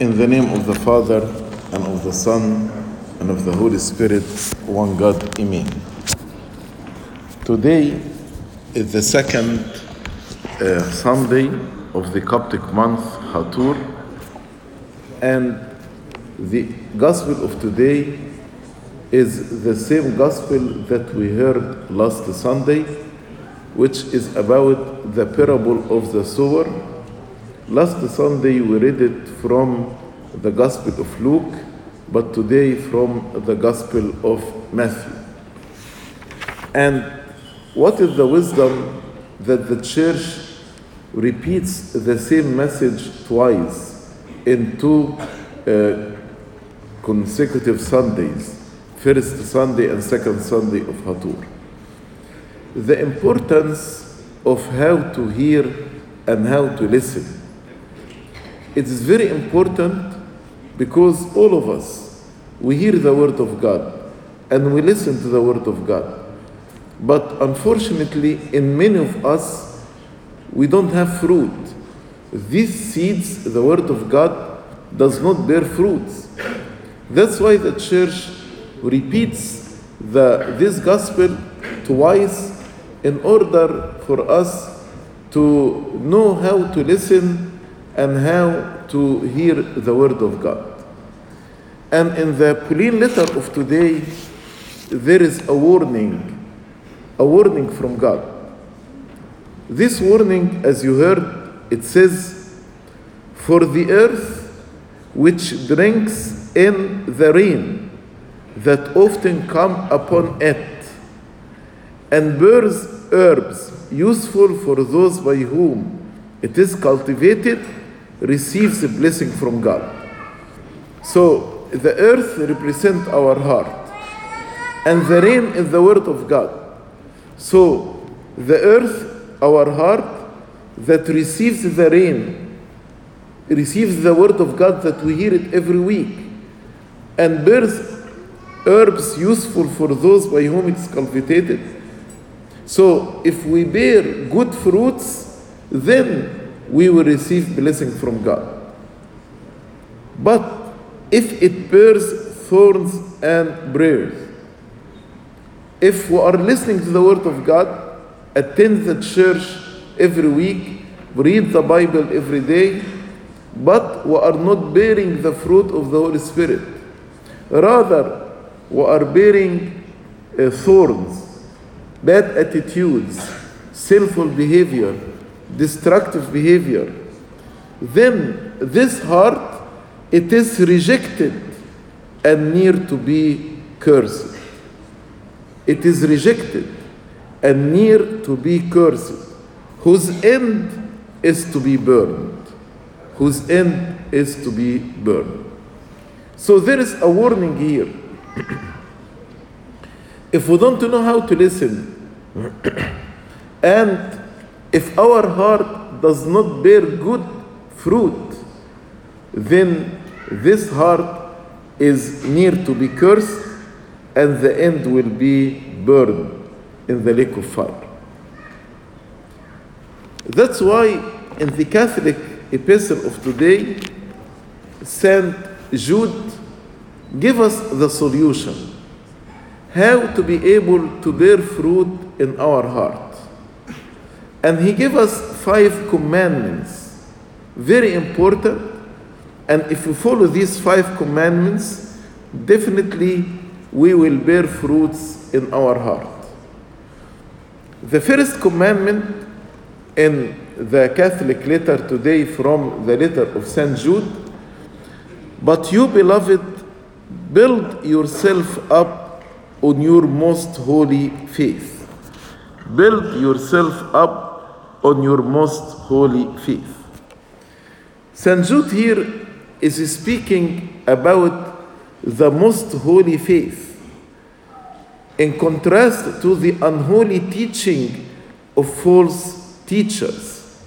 In the name of the Father, and of the Son, and of the Holy Spirit, one God, Amen. Today is the second uh, Sunday of the Coptic month, Hatur, and the Gospel of today is the same Gospel that we heard last Sunday, which is about the parable of the sower. Last Sunday we read it from the Gospel of Luke, but today from the Gospel of Matthew. And what is the wisdom that the church repeats the same message twice in two uh, consecutive Sundays, first Sunday and second Sunday of Hatur? The importance of how to hear and how to listen. It is very important because all of us, we hear the Word of God and we listen to the Word of God. But unfortunately, in many of us, we don't have fruit. These seeds, the Word of God, does not bear fruits. That's why the church repeats the, this gospel twice in order for us to know how to listen and how to hear the Word of God. And in the Pauline letter of today, there is a warning, a warning from God. This warning, as you heard, it says, For the earth which drinks in the rain that often come upon it, and bears herbs useful for those by whom it is cultivated, receives a blessing from God. So the earth represents our heart, and the rain is the word of God. So the earth, our heart, that receives the rain, receives the word of God that we hear it every week, and bears herbs useful for those by whom it is cultivated. So if we bear good fruits, then we will receive blessing from God. But if it bears thorns and briars, if we are listening to the word of God, attend the church every week, read the Bible every day, but we are not bearing the fruit of the Holy Spirit. Rather, we are bearing uh, thorns, bad attitudes, sinful behavior, destructive behavior. Then this heart, it is rejected and near to be cursed. It is rejected and near to be cursed, whose end is to be burned. Whose end is to be burned. So there is a warning here. if we don't know how to listen, and if our heart does not bear good fruit, then this heart is near to be cursed, and the end will be burned in the lake of fire. That's why in the Catholic epistle of today, Saint Jude give us the solution how to be able to bear fruit in our heart. And he gave us five commandments, very important. And if we follow these five commandments, definitely we will bear fruits in our heart. The first commandment in the Catholic letter today from the letter of St. Jude, but you, beloved, build yourself up on your most holy faith. Build yourself up on your most holy faith. Jude here is speaking about the most holy faith in contrast to the unholy teaching of false teachers.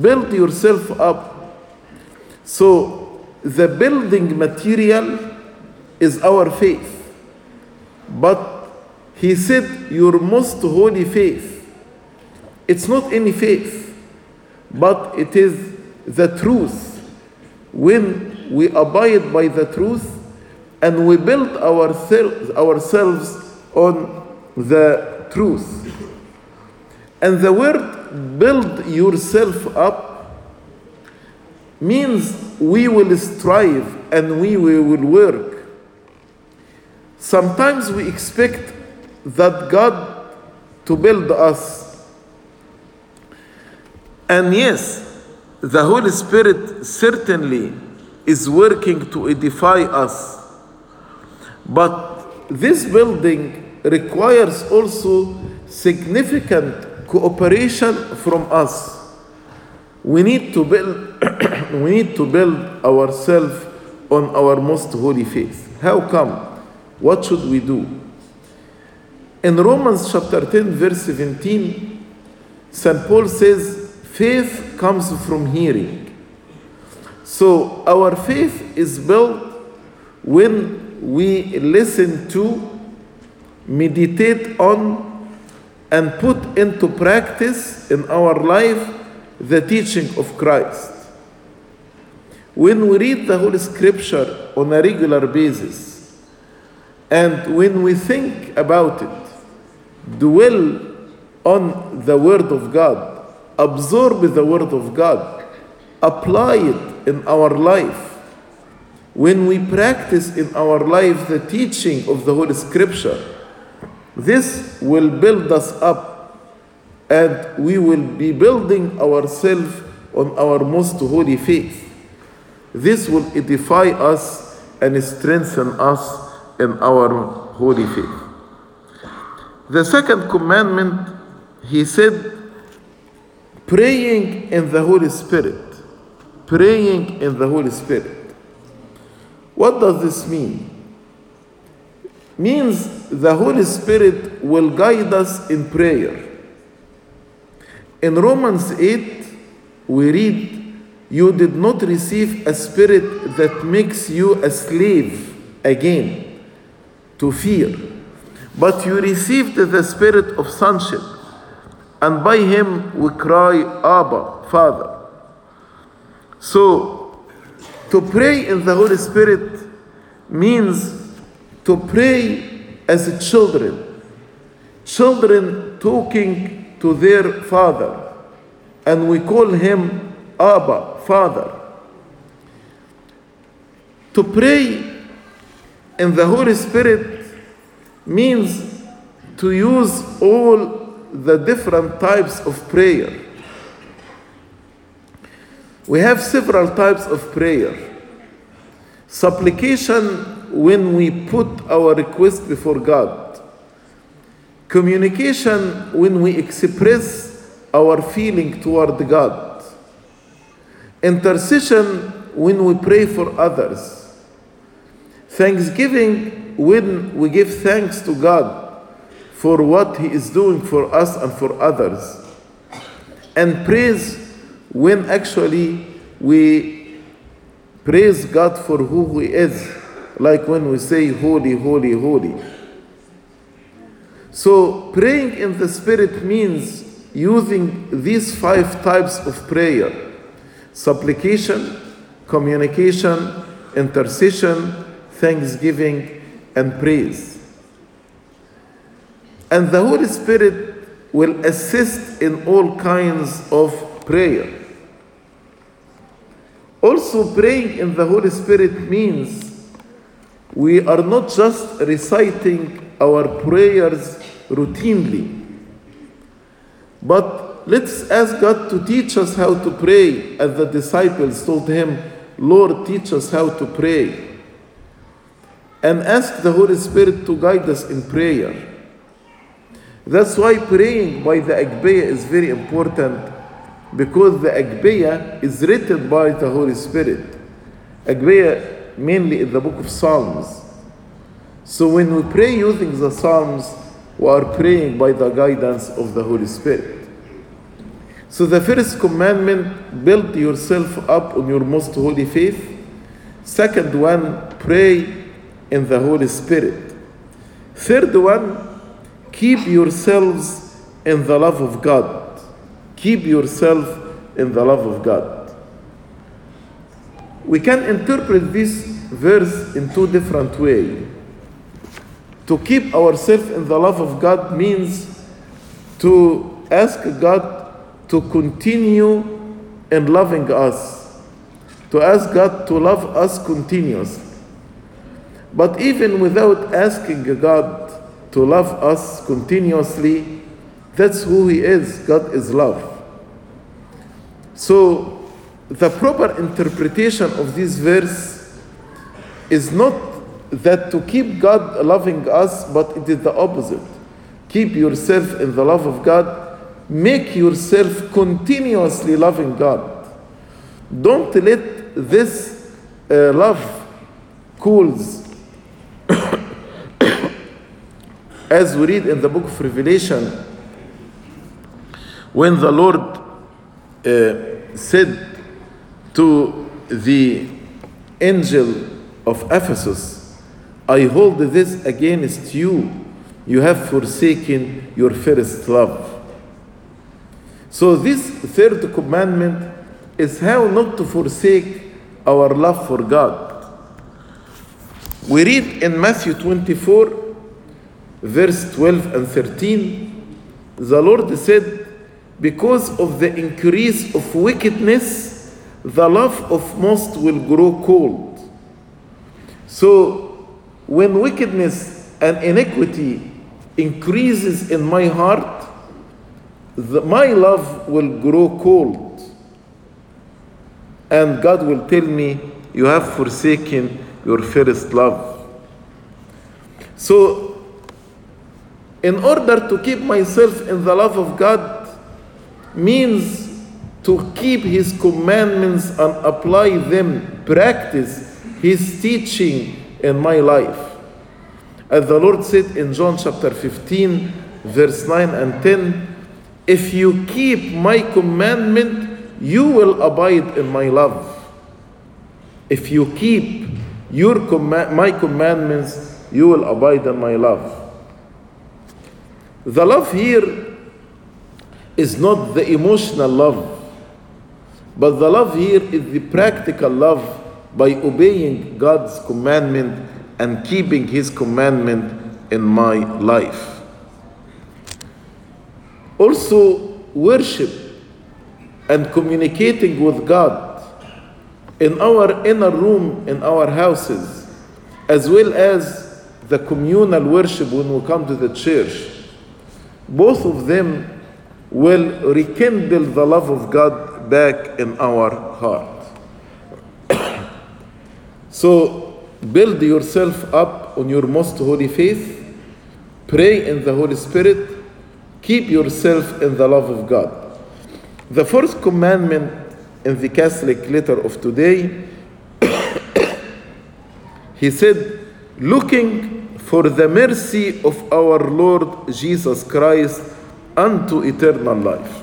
Build yourself up. So, the building material is our faith. But he said, Your most holy faith. It's not any faith, but it is the truth when we abide by the truth and we build ourselves, ourselves on the truth. And the word build yourself up means we will strive and we will work. Sometimes we expect that God to build us. And yes, the Holy Spirit certainly is working to edify us. But this building requires also significant cooperation from us. We need to build we need to build ourselves on our most holy faith. How come? What should we do? In Romans chapter 10 verse 17, St. Paul says faith comes from hearing. So our faith is built when we listen to, meditate on, and put into practice in our life the teaching of Christ. When we read the Holy Scripture on a regular basis, and when we think about it, dwell on the Word of God, absorb the Word of God, apply it in our life. When we practice in our life the teaching of the Holy Scripture, this will build us up and we will be building ourselves on our most holy faith. This will edify us and strengthen us in our holy faith. The second commandment, he said, praying in the Holy Spirit. Praying in the Holy Spirit. What does this mean? Means the Holy Spirit will guide us in prayer. In Romans 8, we read, You did not receive a spirit that makes you a slave again to fear, but you received the spirit of sonship, and by him we cry, Abba, Father. So, to pray in the Holy Spirit means to pray as children, children talking to their father, and we call him Abba, Father. To pray in the Holy Spirit means to use all the different types of prayer. We have several types of prayer. Supplication when we put our request before God. Communication when we express our feeling toward God. Intercession when we pray for others. Thanksgiving when we give thanks to God for what He is doing for us and for others. And praise when actually we praise God for who He is, like when we say, Holy, Holy, Holy. So, praying in the Spirit means using these five types of prayer supplication, communication, intercession, thanksgiving, and praise. And the Holy Spirit will assist in all kinds of prayer. Also, praying in the Holy Spirit means we are not just reciting our prayers routinely, but let's ask God to teach us how to pray, as the disciples told him, Lord, teach us how to pray. And ask the Holy Spirit to guide us in prayer. That's why praying by the Agpeya is very important because the Agpeya is written by the Holy Spirit. Agpeya mainly in the book of Psalms. So when we pray using the Psalms, we are praying by the guidance of the Holy Spirit. So the first commandment, build yourself up on your most holy faith. Second one, pray in the Holy Spirit. Third one, keep yourselves in the love of God. Keep yourself in the love of God. We can interpret this verse in two different ways. To keep ourselves in the love of God means to ask God to continue in loving us, to ask God to love us continuously. But even without asking God to love us continuously, that's who He is. God is love. So, the proper interpretation of this verse is not that to keep God loving us, but it is the opposite. Keep yourself in the love of God, make yourself continuously loving God. Don't let this uh, love cools as we read in the book of Revelation, when the Lord uh, said to the angel of Ephesus, I hold this against you. You have forsaken your first love. So, this third commandment is how not to forsake our love for God. We read in Matthew 24, verse 12 and 13, the Lord said, Because of the increase of wickedness, the love of most will grow cold. So, when wickedness and iniquity increases in my heart, the, my love will grow cold. And God will tell me, You have forsaken your first love. So, in order to keep myself in the love of God, means to keep His commandments and apply them, practice His teaching in my life. As the Lord said in John chapter 15, verse 9 and 10, if you keep my commandment, you will abide in my love. If you keep your comm- my commandments, you will abide in my love. The love here is not the emotional love, but the love here is the practical love by obeying God's commandment and keeping His commandment in my life. Also, worship and communicating with God in our inner room, in our houses, as well as the communal worship when we come to the church. Both of them will rekindle the love of God back in our heart. so, build yourself up on your most holy faith, pray in the Holy Spirit, keep yourself in the love of God. The first commandment in the Catholic letter of today, he said, looking for the mercy of our Lord Jesus Christ unto eternal life.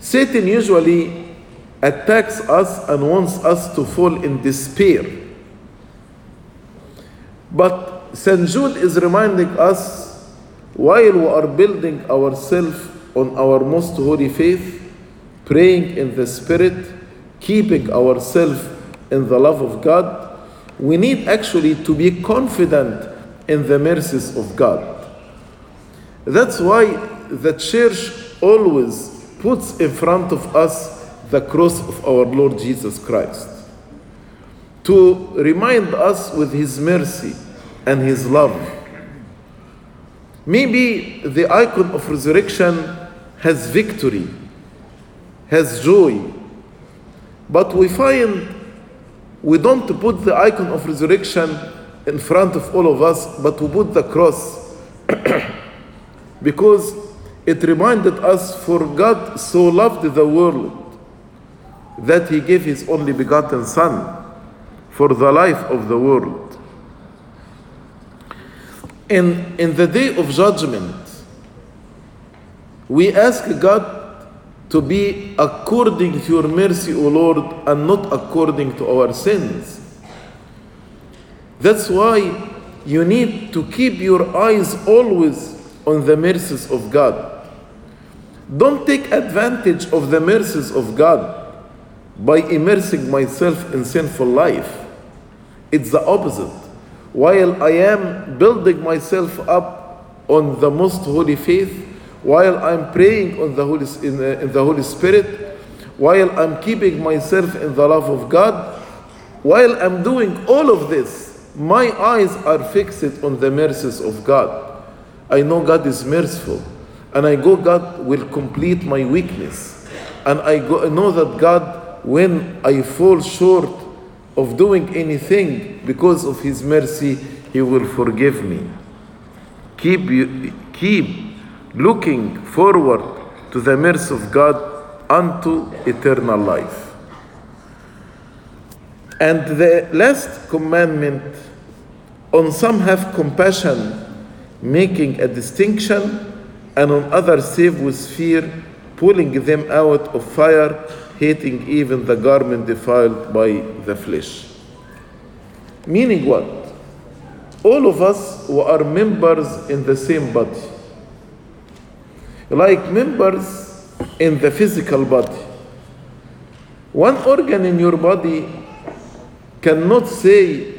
Satan usually attacks us and wants us to fall in despair. But St. Jude is reminding us while we are building ourselves on our most holy faith, praying in the Spirit, keeping ourselves in the love of God, we need actually to be confident in the mercies of God. That's why the church always puts in front of us the cross of our Lord Jesus Christ to remind us with His mercy and His love. Maybe the icon of resurrection has victory, has joy, but we find we don't put the icon of resurrection in front of all of us, but we put the cross because it reminded us for God so loved the world that he gave his only begotten Son for the life of the world. In, in the day of judgment, we ask God to be according to your mercy, O Lord, and not according to our sins. That's why you need to keep your eyes always on the mercies of God. Don't take advantage of the mercies of God by immersing myself in sinful life. It's the opposite. While I am building myself up on the most holy faith, while I'm praying on the Holy, in, the, in the Holy Spirit, while I'm keeping myself in the love of God, while I'm doing all of this, my eyes are fixed on the mercies of God. I know God is merciful, and I go, God will complete my weakness. And I go, know that God, when I fall short of doing anything because of His mercy, He will forgive me. Keep, you, keep looking forward to the mercy of God unto eternal life. And the last commandment on some have compassion, making a distinction, and on others save with fear, pulling them out of fire, hating even the garment defiled by the flesh. Meaning what? All of us who are members in the same body, like members in the physical body. One organ in your body cannot say,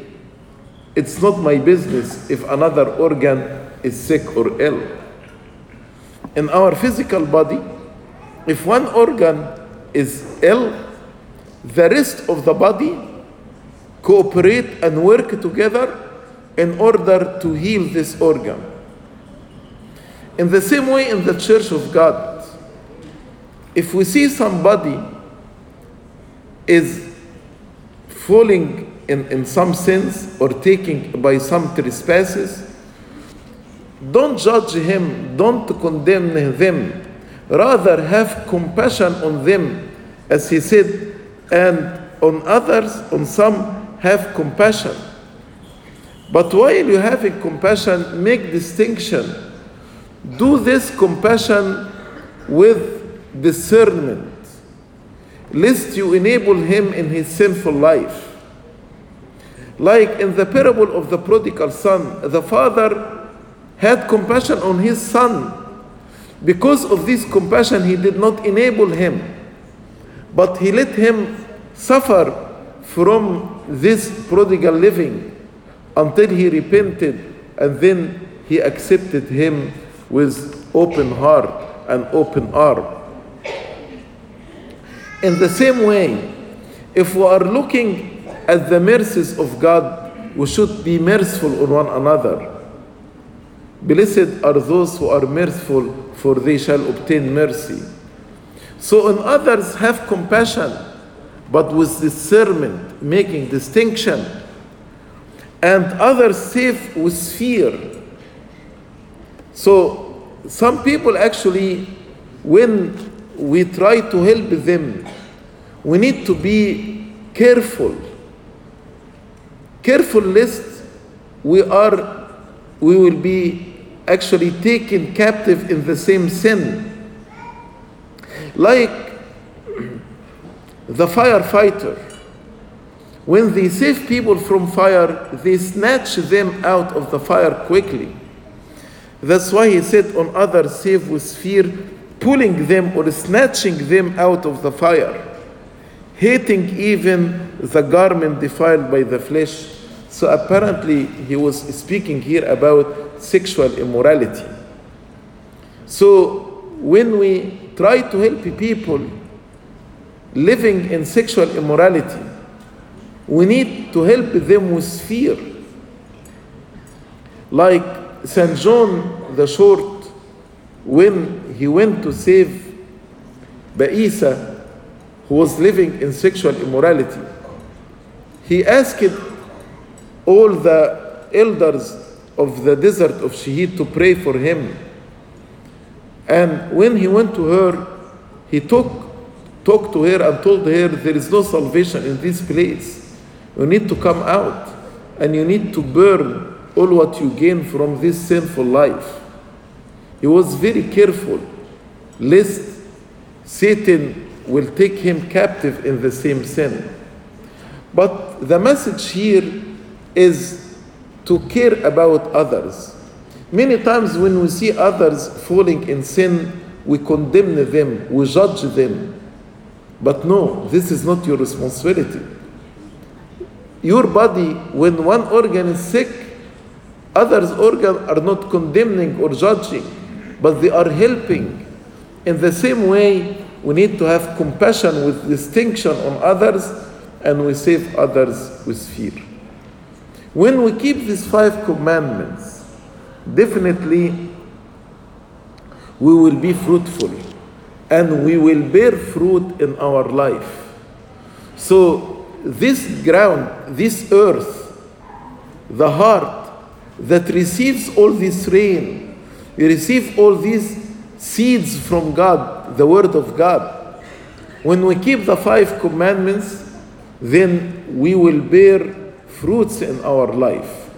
It's not my business if another organ is sick or ill. In our physical body, if one organ is ill, the rest of the body cooperate and work together in order to heal this organ. In the same way, in the church of God, if we see somebody is falling in, in some sins or taking by some trespasses, don't judge him, don't condemn them. Rather, have compassion on them, as he said, and on others, on some, have compassion. But while you having compassion, make distinction. Do this compassion with discernment, lest you enable him in his sinful life. Like in the parable of the prodigal son, the father had compassion on his son. Because of this compassion, he did not enable him, but he let him suffer from this prodigal living until he repented and then he accepted him with open heart and open arm. In the same way, if we are looking at the mercies of God, we should be merciful on one another. Blessed are those who are merciful, for they shall obtain mercy. So, on others, have compassion, but with discernment, making distinction. And others save with fear. So, some people actually, when we try to help them, we need to be careful. Careful lest we are we will be actually taken captive in the same sin. Like the firefighter, when they save people from fire, they snatch them out of the fire quickly. That's why he said, on others save with fear, pulling them or snatching them out of the fire, hating even the garment defiled by the flesh. So apparently, he was speaking here about sexual immorality. So when we try to help people living in sexual immorality, we need to help them with fear. Like St. John the Short, when he went to save Baisa, who was living in sexual immorality, he asked all the elders of the desert of Shiheet to pray for him. And when he went to her, he took, talked to her and told her, There is no salvation in this place. You need to come out and you need to burn all what you gain from this sinful life. He was very careful lest Satan will take him captive in the same sin. But the message here is to care about others. Many times when we see others falling in sin, we condemn them, we judge them. But no, this is not your responsibility. Your body, when one organ is sick, others' organs are not condemning or judging, but they are helping. In the same way, we need to have compassion with distinction on others and we save others with fear. When we keep these five commandments, definitely we will be fruitful and we will bear fruit in our life. So, this ground, this earth, the heart that receives all this rain, you receive all these seeds from God, the Word of God. When we keep the five commandments, then we will bear fruits in our life.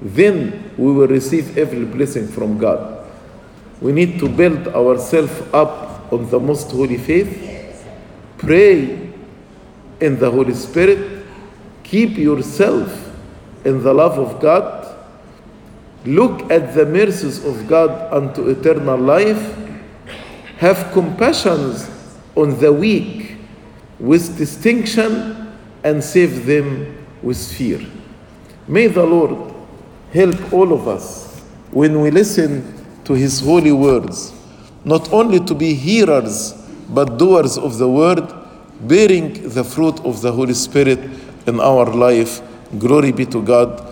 Then we will receive every blessing from God. We need to build ourselves up on the most holy faith, pray in the Holy Spirit, keep yourself in the love of God, look at the mercies of God unto eternal life, have compassion on the weak with distinction, and save them with fear. May the Lord help all of us when we listen to His holy words, not only to be hearers, but doers of the word, bearing the fruit of the Holy Spirit in our life. Glory be to God